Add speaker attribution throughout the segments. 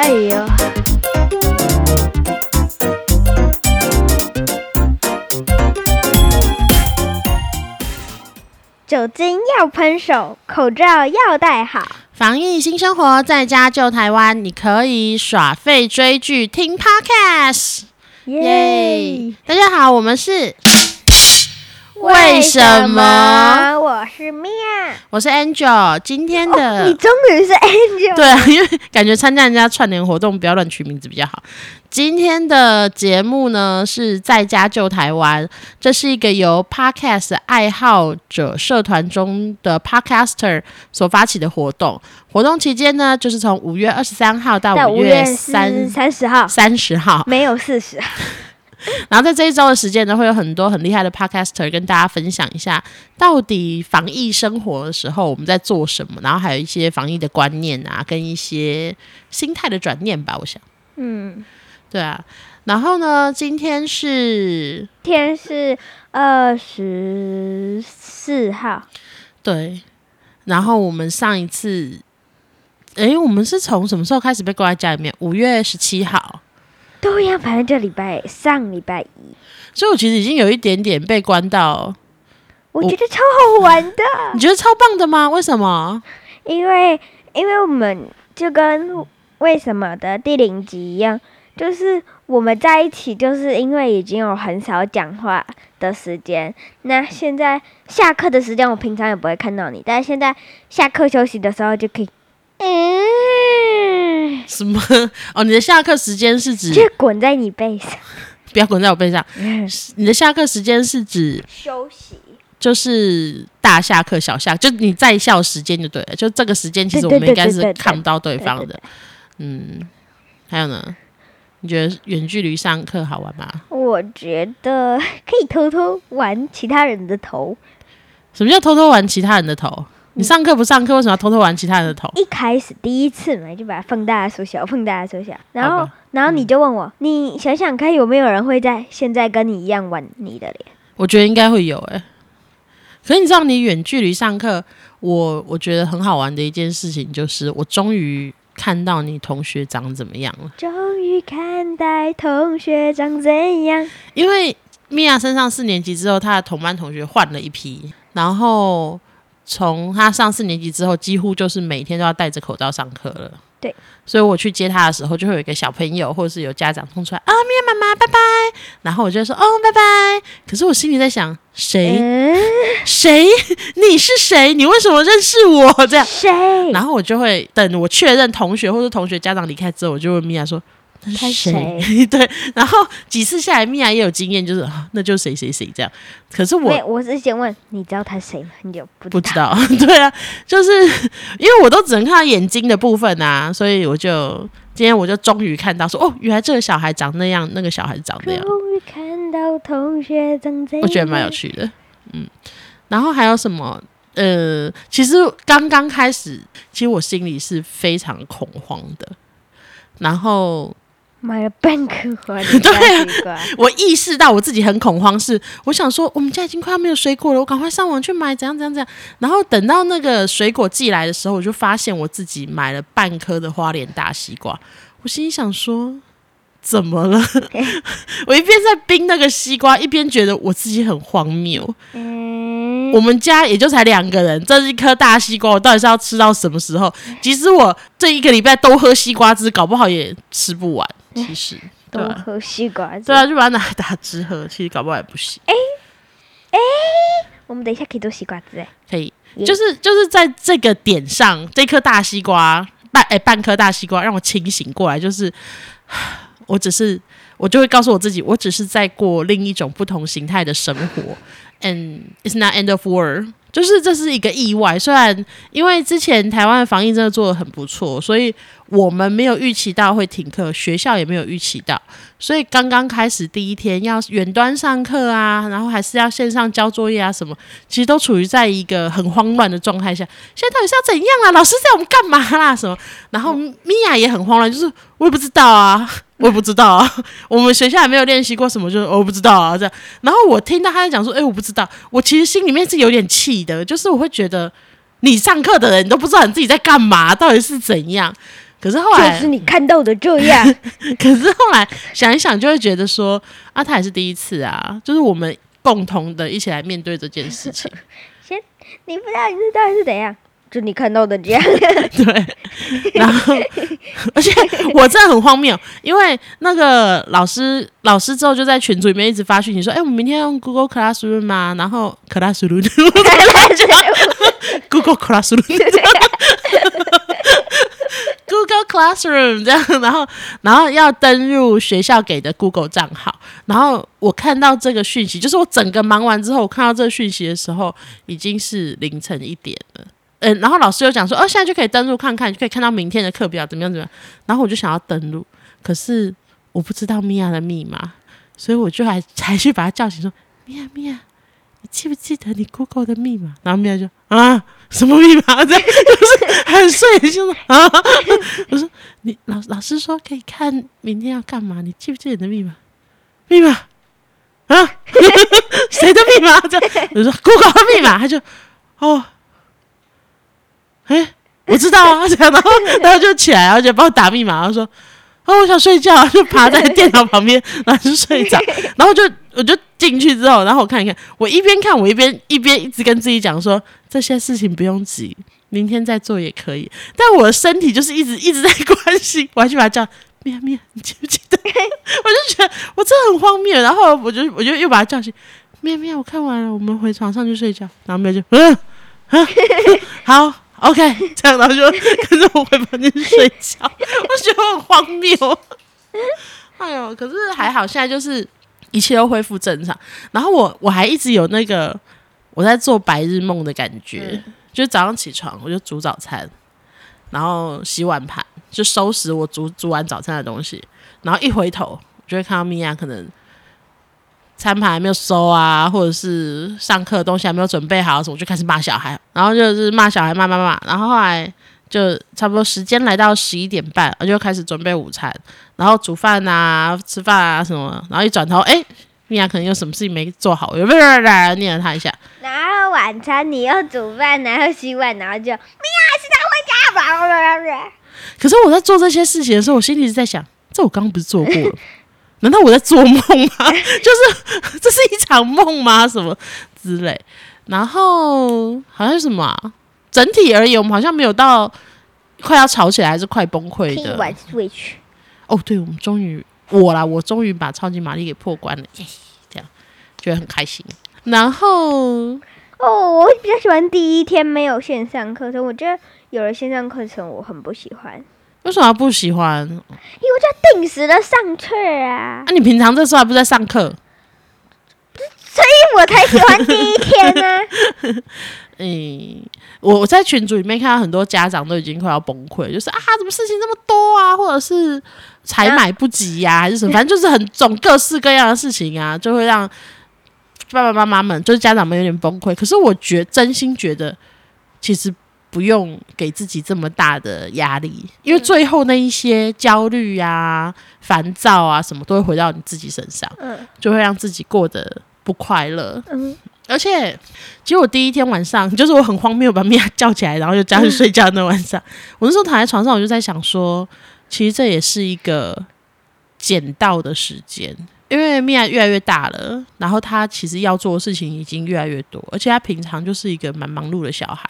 Speaker 1: 哎呦，酒精要喷手，口罩要戴好。
Speaker 2: 防疫新生活，在家救台湾。你可以耍废追剧、听 podcast，耶！大家好，我们是为什么？
Speaker 1: 我是妙，
Speaker 2: 我是 Angel。今天的、
Speaker 1: 你终于是 Angel，
Speaker 2: 对啊，因为感觉参加人家串联活动，不要乱取名字比较好。今天的节目呢是在家救台湾，这是一个由 Podcast 爱好者社团中的 Podcaster 所发起的活动。活动期间呢，就是从五月二十三号到五月三
Speaker 1: 三十号，
Speaker 2: 三十号
Speaker 1: 没有四十。
Speaker 2: 然后在这一周的时间呢，会有很多很厉害的 Podcaster 跟大家分享一下，到底防疫生活的时候我们在做什么，然后还有一些防疫的观念啊，跟一些心态的转念吧。我想，嗯。对啊，然后呢？今天是
Speaker 1: 天是二十四号，
Speaker 2: 对。然后我们上一次，哎，我们是从什么时候开始被关在家里面？五月十七号。
Speaker 1: 对呀，反正这礼拜上礼拜一，
Speaker 2: 所以我其实已经有一点点被关到。
Speaker 1: 我觉得超好玩的，
Speaker 2: 你觉得超棒的吗？为什么？
Speaker 1: 因为因为我们就跟为什么的第零集一样。就是我们在一起，就是因为已经有很少讲话的时间。那现在下课的时间，我平常也不会看到你，但是现在下课休息的时候就可以。
Speaker 2: 嗯，什么？哦，你的下课时间是指？
Speaker 1: 就滚在你背上。
Speaker 2: 不要滚在我背上。你的下课时间是指
Speaker 1: 休息，
Speaker 2: 就是大下课、小下，就你在校时间就对了。就这个时间，其实我们应该是看不到对方的。嗯，还有呢？你觉得远距离上课好玩吗？
Speaker 1: 我觉得可以偷偷玩其他人的头。
Speaker 2: 什么叫偷偷玩其他人的头？你上课不上课，为什么要偷偷玩其他人的头？
Speaker 1: 一开始第一次嘛，就把它放大缩小，放大缩小，然后然后你就问我，你想想看，有没有人会在现在跟你一样玩你的脸？
Speaker 2: 我觉得应该会有哎。可是你知道，你远距离上课，我我觉得很好玩的一件事情就是，我终于。看到你同学长怎么样了？
Speaker 1: 终于看待同学长怎样？
Speaker 2: 因为米娅升上四年级之后，她的同班同学换了一批，然后从他上四年级之后，几乎就是每天都要戴着口罩上课了。
Speaker 1: 对，
Speaker 2: 所以我去接他的时候，就会有一个小朋友或者是有家长冲出来啊，米娅妈妈，拜拜。然后我就说哦，拜拜。可是我心里在想，谁？谁？你是谁？你为什么认识我？这样
Speaker 1: 谁？
Speaker 2: 然后我就会等我确认同学或是同学家长离开之后，我就问米娅说。
Speaker 1: 他谁？
Speaker 2: 对，然后几次下来，米娅也有经验，就是那就谁谁谁这样。可是我，
Speaker 1: 我是先问你知道他谁吗？你就
Speaker 2: 不知道。对啊，就是因为我都只能看到眼睛的部分啊，所以我就今天我就终于看到说，哦，原来这个小孩长那样，那个小孩长那样。
Speaker 1: 终于看到同学长这样，
Speaker 2: 我觉得蛮有趣的。嗯，然后还有什么？呃，其实刚刚开始，其实我心里是非常恐慌的，然后。
Speaker 1: 买了半颗花莲大西瓜，
Speaker 2: 我意识到我自己很恐慌，是我想说我们家已经快要没有水果了，我赶快上网去买，怎样怎样怎样。然后等到那个水果寄来的时候，我就发现我自己买了半颗的花莲大西瓜。我心里想说，怎么了？我一边在冰那个西瓜，一边觉得我自己很荒谬。嗯我们家也就才两个人，这一颗大西瓜，我到底是要吃到什么时候？即使我这一个礼拜都喝西瓜汁，搞不好也吃不完。其实
Speaker 1: 多喝西瓜汁，
Speaker 2: 对啊，就把它拿来打汁喝。其实搞不好也不行。
Speaker 1: 哎哎，我们等一下可以做西瓜汁哎，
Speaker 2: 可以，就是就是在这个点上，这颗大西瓜半哎半颗大西瓜让我清醒过来，就是 我只是我就会告诉我自己，我只是在过另一种不同形态的生活，and it's not end of world。就是这是一个意外，虽然因为之前台湾的防疫真的做的很不错，所以我们没有预期到会停课，学校也没有预期到，所以刚刚开始第一天要远端上课啊，然后还是要线上交作业啊什么，其实都处于在一个很慌乱的状态下。现在到底是要怎样啊？老师在我们干嘛啦？什么？然后米娅也很慌乱，就是我也不知道啊。我也不知道啊，我们学校也没有练习过什么，就是我不知道啊这样。然后我听到他在讲说，哎，我不知道。我其实心里面是有点气的，就是我会觉得你上课的人你都不知道你自己在干嘛，到底是怎样。可是后
Speaker 1: 就
Speaker 2: 来
Speaker 1: 是你看到的这样。
Speaker 2: 可是后来想一想，就会觉得说啊，他也是第一次啊，就是我们共同的一起来面对这件事情。
Speaker 1: 先你不知道你是到底是怎样，就你看到的这样。
Speaker 2: 对，然后而且我真的很荒谬，因为那个老师老师之后就在群组里面一直发讯息说，哎、我们明天用 Google Classroom 吗？然后 Classroom Google Classroom Google Classroom 这样，然后然后要登入学校给的 Google 账号，然后我看到这个讯息，就是我整个忙完之后，我看到这个讯息的时候，已经是凌晨一点了。嗯，然后老师又讲说，哦，现在就可以登录看看，就可以看到明天的课表怎么样怎么样。然后我就想要登录，可是我不知道米娅的密码，所以我就还才去把她叫醒，说，米娅米娅，你记不记得你 Google 的密码？然后米娅就啊，什么密码？这就是很睡，就说啊，我说你老老师说可以看明天要干嘛，你记不记得你的密码？密码啊，谁的密码？这我说 Google 的密码，他就哦。哎、我知道啊，这样，然后然后就起来，然后就帮我打密码，然后说，哦，我想睡觉，就趴在电脑旁边，然后就睡着，然后就我就进去之后，然后我看一看，我一边看我一边一边一直跟自己讲说，这些事情不用急，明天再做也可以，但我的身体就是一直一直在关心，我还去把它叫。咩咩，你记不记得？我就觉得我真的很荒谬，然后我就我就又把他叫醒，咩咩，我看完了，我们回床上去睡觉。然后咩就嗯嗯，好，OK，这样，然后就跟着我回房间睡觉。我觉得很荒谬。哎呦，可是还好，现在就是一切都恢复正常。然后我我还一直有那个我在做白日梦的感觉，就是早上起床我就煮早餐，然后洗碗盘，就收拾我煮煮完早餐的东西，然后一回头就会看到米娅可能。餐盘还没有收啊，或者是上课的东西还没有准备好什么，就开始骂小孩，然后就是骂小孩骂骂骂，然后后来就差不多时间来到十一点半，我就开始准备午餐，然后煮饭啊、吃饭啊什么，然后一转头，哎，米娅可能有什么事情没做好，我就念了他一下，
Speaker 1: 然后晚餐你又煮饭，然后洗碗，然后就米娅现在回家，blah blah blah blah
Speaker 2: 可是我在做这些事情的时候，我心里是在想，这我刚刚不是做过了？难道我在做梦吗？就是这是一场梦吗？什么之类？然后好像是什么、啊？整体而言，我们好像没有到快要吵起来，还是快崩溃的。哦，对，我们终于我啦，我终于把超级玛丽给破关了，耶！这样觉得很开心。然后
Speaker 1: 哦，我比较喜欢第一天没有线上课程，我觉得有了线上课程我很不喜欢，
Speaker 2: 为什么不喜欢？
Speaker 1: 因为我就定时的上课啊
Speaker 2: 那、，你平常这时候还不是在上课？
Speaker 1: 所以我才喜欢第一天呢、
Speaker 2: 嗯，我我在群组里面看到很多家长都已经快要崩溃，就是啊，怎么事情这么多啊，或者是采买不及呀、还是什么，反正就是很种各式各样的事情啊，就会让爸爸妈妈们，就是家长们有点崩溃。可是我觉真心觉得，其实不用给自己这么大的压力，因为最后那一些焦虑啊、烦躁啊什么，都会回到你自己身上，
Speaker 1: 嗯。
Speaker 2: 就会让自己过得不快乐。
Speaker 1: 嗯，
Speaker 2: 而且，其实我第一天晚上，就是我很荒谬把米娅叫起来，然后就叫她去睡觉那晚上，我那时候躺在床上，我就在想说，其实这也是一个捡到的时间，因为米娅越来越大了，然后她其实要做的事情已经越来越多，而且她平常就是一个蛮忙碌的小孩，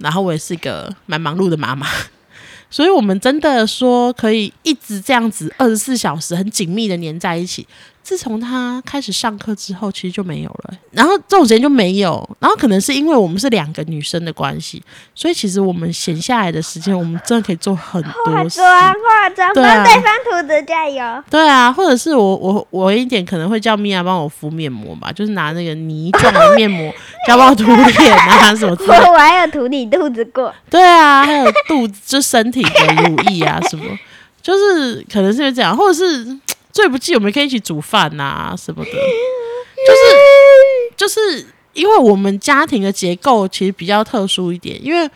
Speaker 2: 然后我也是一个蛮忙碌的妈妈。所以，我们真的说可以一直这样子二十四小时很紧密的黏在一起。自从他开始上课之后，其实就没有了。然后这种时间就没有。然后可能是因为我们是两个女生的关系，所以其实我们闲下来的时间，我们真的可以做很 多事。
Speaker 1: 妆化妆，
Speaker 2: 对啊
Speaker 1: 帮对方涂指甲油。
Speaker 2: 对啊，或者是我我我一点可能会叫米娅帮我敷面膜吧，就是拿那个泥状的面膜，叫帮我涂脸啊 什么之类的。
Speaker 1: 我我还有涂你肚子过，
Speaker 2: 对啊，还有肚子就身体的乳液啊什么，就是可能是这样，或者是最不济我们可以一起煮饭呐、什么的，就是就是因为我们家庭的结构其实比较特殊一点，因为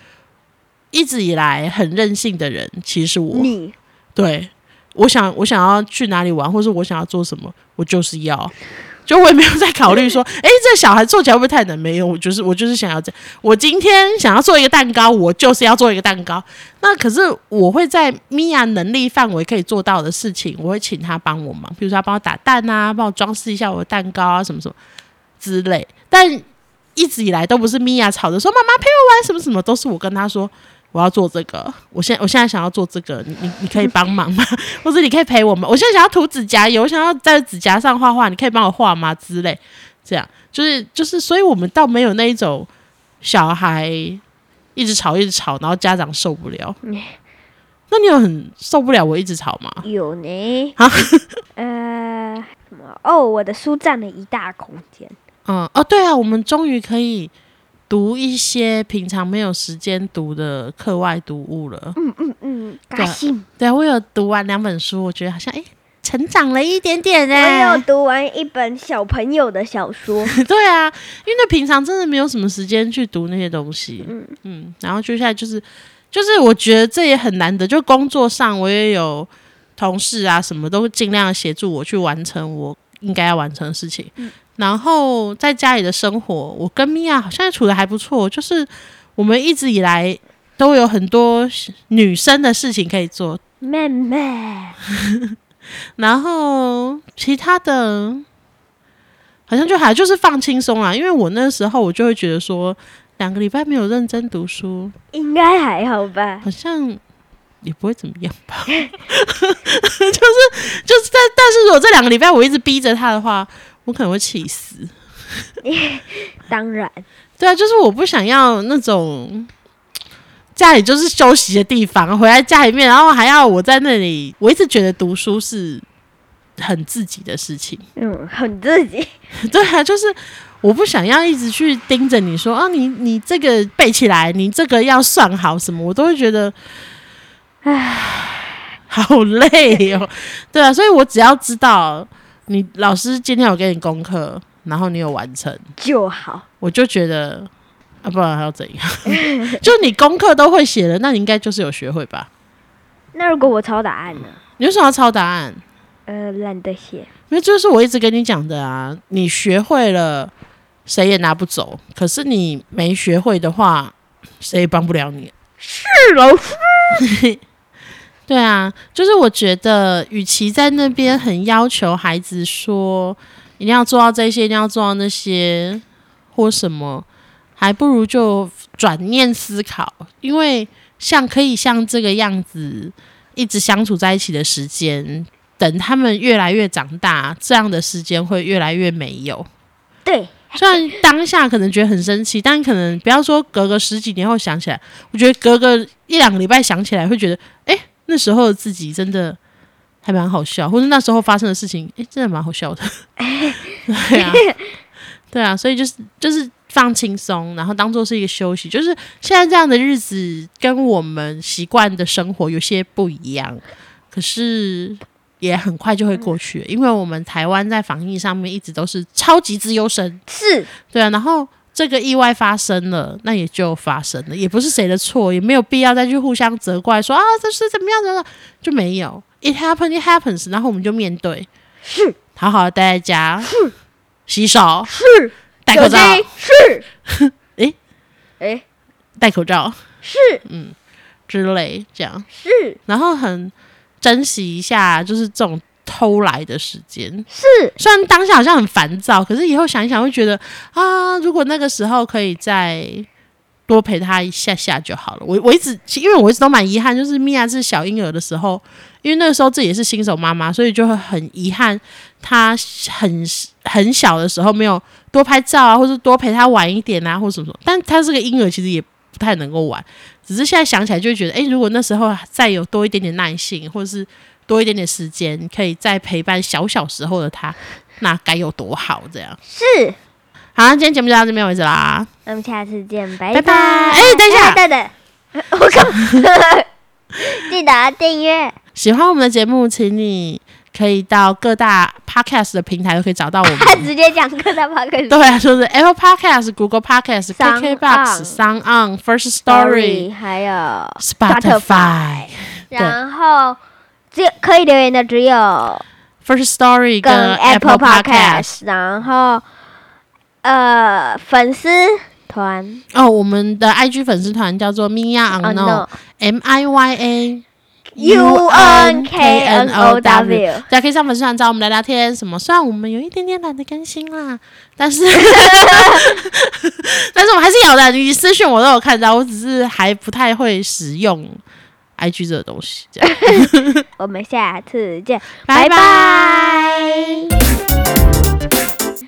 Speaker 2: 一直以来很任性的人其实是我，
Speaker 1: 你。
Speaker 2: 对我想我想要去哪里玩，或是我想要做什么，我就是要。就我也没有在考虑说，诶，这小孩做起来会不会太难？没有，我就是我就是想要这样。我今天想要做一个蛋糕，我就是要做一个蛋糕。那可是我会在米娅能力范围可以做到的事情，我会请他帮我忙，比如说他帮我打蛋啊，帮我装饰一下我的蛋糕啊，什么什么之类。但一直以来都不是米娅吵着说妈妈陪我玩什么什么，都是我跟他说我要做这个，我现我现在想要做这个，你你你可以帮忙吗？或者你可以陪我吗？我现在想要涂指甲油，我想要在指甲上画画，你可以帮我画吗？之类，这样就是就是，所以我们倒没有那一种小孩一直吵一直吵，然后家长受不了。那你有很受不了我一直吵吗？
Speaker 1: 有呢。啊 呃，什么？哦，我的书占了一大空间。
Speaker 2: 嗯哦，对啊，我们终于可以读一些平常没有时间读的课外读物了。
Speaker 1: 嗯嗯嗯，高兴。
Speaker 2: 对啊，我有读完两本书，我觉得好像哎，成长了一点点
Speaker 1: 哎。我有读完一本小朋友的小说。
Speaker 2: 对啊，因为平常真的没有什么时间去读那些东西。嗯嗯，然后接下来就是就是，我觉得这也很难得，就工作上我也有同事啊，什么都尽量协助我去完成我应该要完成的事情。嗯。然后在家里的生活，我跟米娅好像处的还不错，就是我们一直以来都有很多女生的事情可以做。
Speaker 1: 妹妹，
Speaker 2: 然后其他的，好像就还就是放轻松啦，因为我那时候我就会觉得说，两个礼拜没有认真读书，
Speaker 1: 应该还好吧？
Speaker 2: 好像也不会怎么样吧？就是就是，但但是如果这两个礼拜我一直逼着他的话。我可能会气死，
Speaker 1: 当然，
Speaker 2: 对啊，就是我不想要那种家里就是休息的地方，回来家里面，然后还要我在那里。我一直觉得读书是很自己的事情，
Speaker 1: 嗯，很自己。
Speaker 2: 对啊，就是我不想要一直去盯着你说啊，你你这个背起来，你这个要算好什么，我都会觉得，唉，好累哦。对啊，所以我只要知道。你老师今天有给你功课，然后你有完成
Speaker 1: 就好。
Speaker 2: 我就觉得啊，不然还要怎样？就你功课都会写了，那你应该就是有学会吧？
Speaker 1: 那如果我抄答案呢？
Speaker 2: 你为什么要抄答案？
Speaker 1: 呃，懒得写。
Speaker 2: 因为就是我一直跟你讲的啊，你学会了，谁也拿不走。可是你没学会的话，谁也帮不了你。
Speaker 1: 是老师。
Speaker 2: 对啊，就是我觉得，与其在那边很要求孩子说一定要做到这些，一定要做到那些或什么，还不如就转念思考，因为像可以像这个样子一直相处在一起的时间，等他们越来越长大，这样的时间会越来越没有。
Speaker 1: 对，
Speaker 2: 虽然当下可能觉得很生气，但可能不要说隔个十几年后想起来，我觉得隔个一两个礼拜想起来会觉得，哎。那时候自己真的还蛮好笑，或者那时候发生的事情，哎，真的蛮好笑的。对啊，对啊，所以就是就是放轻松，然后当做是一个休息。就是现在这样的日子跟我们习惯的生活有些不一样，可是也很快就会过去，因为我们台湾在防疫上面一直都是超级自优生，
Speaker 1: 是
Speaker 2: 对啊，然后。这个意外发生了，那也就发生了，也不是谁的错，也没有必要再去互相责怪，说啊这是怎么样的，就没有。It happened, it happens，然后我们就面对，
Speaker 1: 是
Speaker 2: 好好的待在家，
Speaker 1: 是
Speaker 2: 洗手，
Speaker 1: 是
Speaker 2: 戴口罩，
Speaker 1: 是。
Speaker 2: 诶？
Speaker 1: 诶？
Speaker 2: 戴口罩，
Speaker 1: 是。
Speaker 2: 嗯之类这样，
Speaker 1: 是。
Speaker 2: 然后很珍惜一下，就是这种。偷来的时间
Speaker 1: 是，
Speaker 2: 虽然当下好像很烦躁，可是以后想一想会觉得啊，如果那个时候可以再多陪他一下下就好了。我我一直因为我一直都蛮遗憾，就是米娅是小婴儿的时候，因为那个时候自己也是新手妈妈，所以就会很遗憾，她很很小的时候没有多拍照啊，或者多陪她玩一点啊，或者什么什么。但她是个婴儿，其实也不太能够玩。只是现在想起来就会觉得，哎，如果那时候再有多一点点耐性，或者是。多一点点时间，可以再陪伴小小时候的他，那该有多好！这样
Speaker 1: 是
Speaker 2: 好，今天节目就到这边为止啦。
Speaker 1: 那么下次见，
Speaker 2: 拜
Speaker 1: 拜。
Speaker 2: 哎，等一下，
Speaker 1: 等等，我靠！记得订阅。
Speaker 2: 喜欢我们的节目，请你可以到各大 podcast 的平台都可以找到我们。
Speaker 1: 他直接讲各大 podcast，
Speaker 2: 对啊，就是 Apple Podcast、Google Podcast、KKBox、Sound On、First Story，
Speaker 1: 还有
Speaker 2: Spotify，
Speaker 1: 然后。只可以留言的只有
Speaker 2: First Story
Speaker 1: 跟
Speaker 2: 跟
Speaker 1: Apple
Speaker 2: Podcast。
Speaker 1: 然后呃粉丝团
Speaker 2: 哦，我们的 IG 粉丝团叫做 Mia Unknown M I Y A
Speaker 1: U N K N O W，
Speaker 2: 大家可以上粉丝团找我们聊聊天。什么？虽然我们有一点点懒得更新啦，但是 但是我们还是有的。你私讯我都有看到，我只是还不太会使用 ig 这个东西
Speaker 1: 我们下次见拜拜。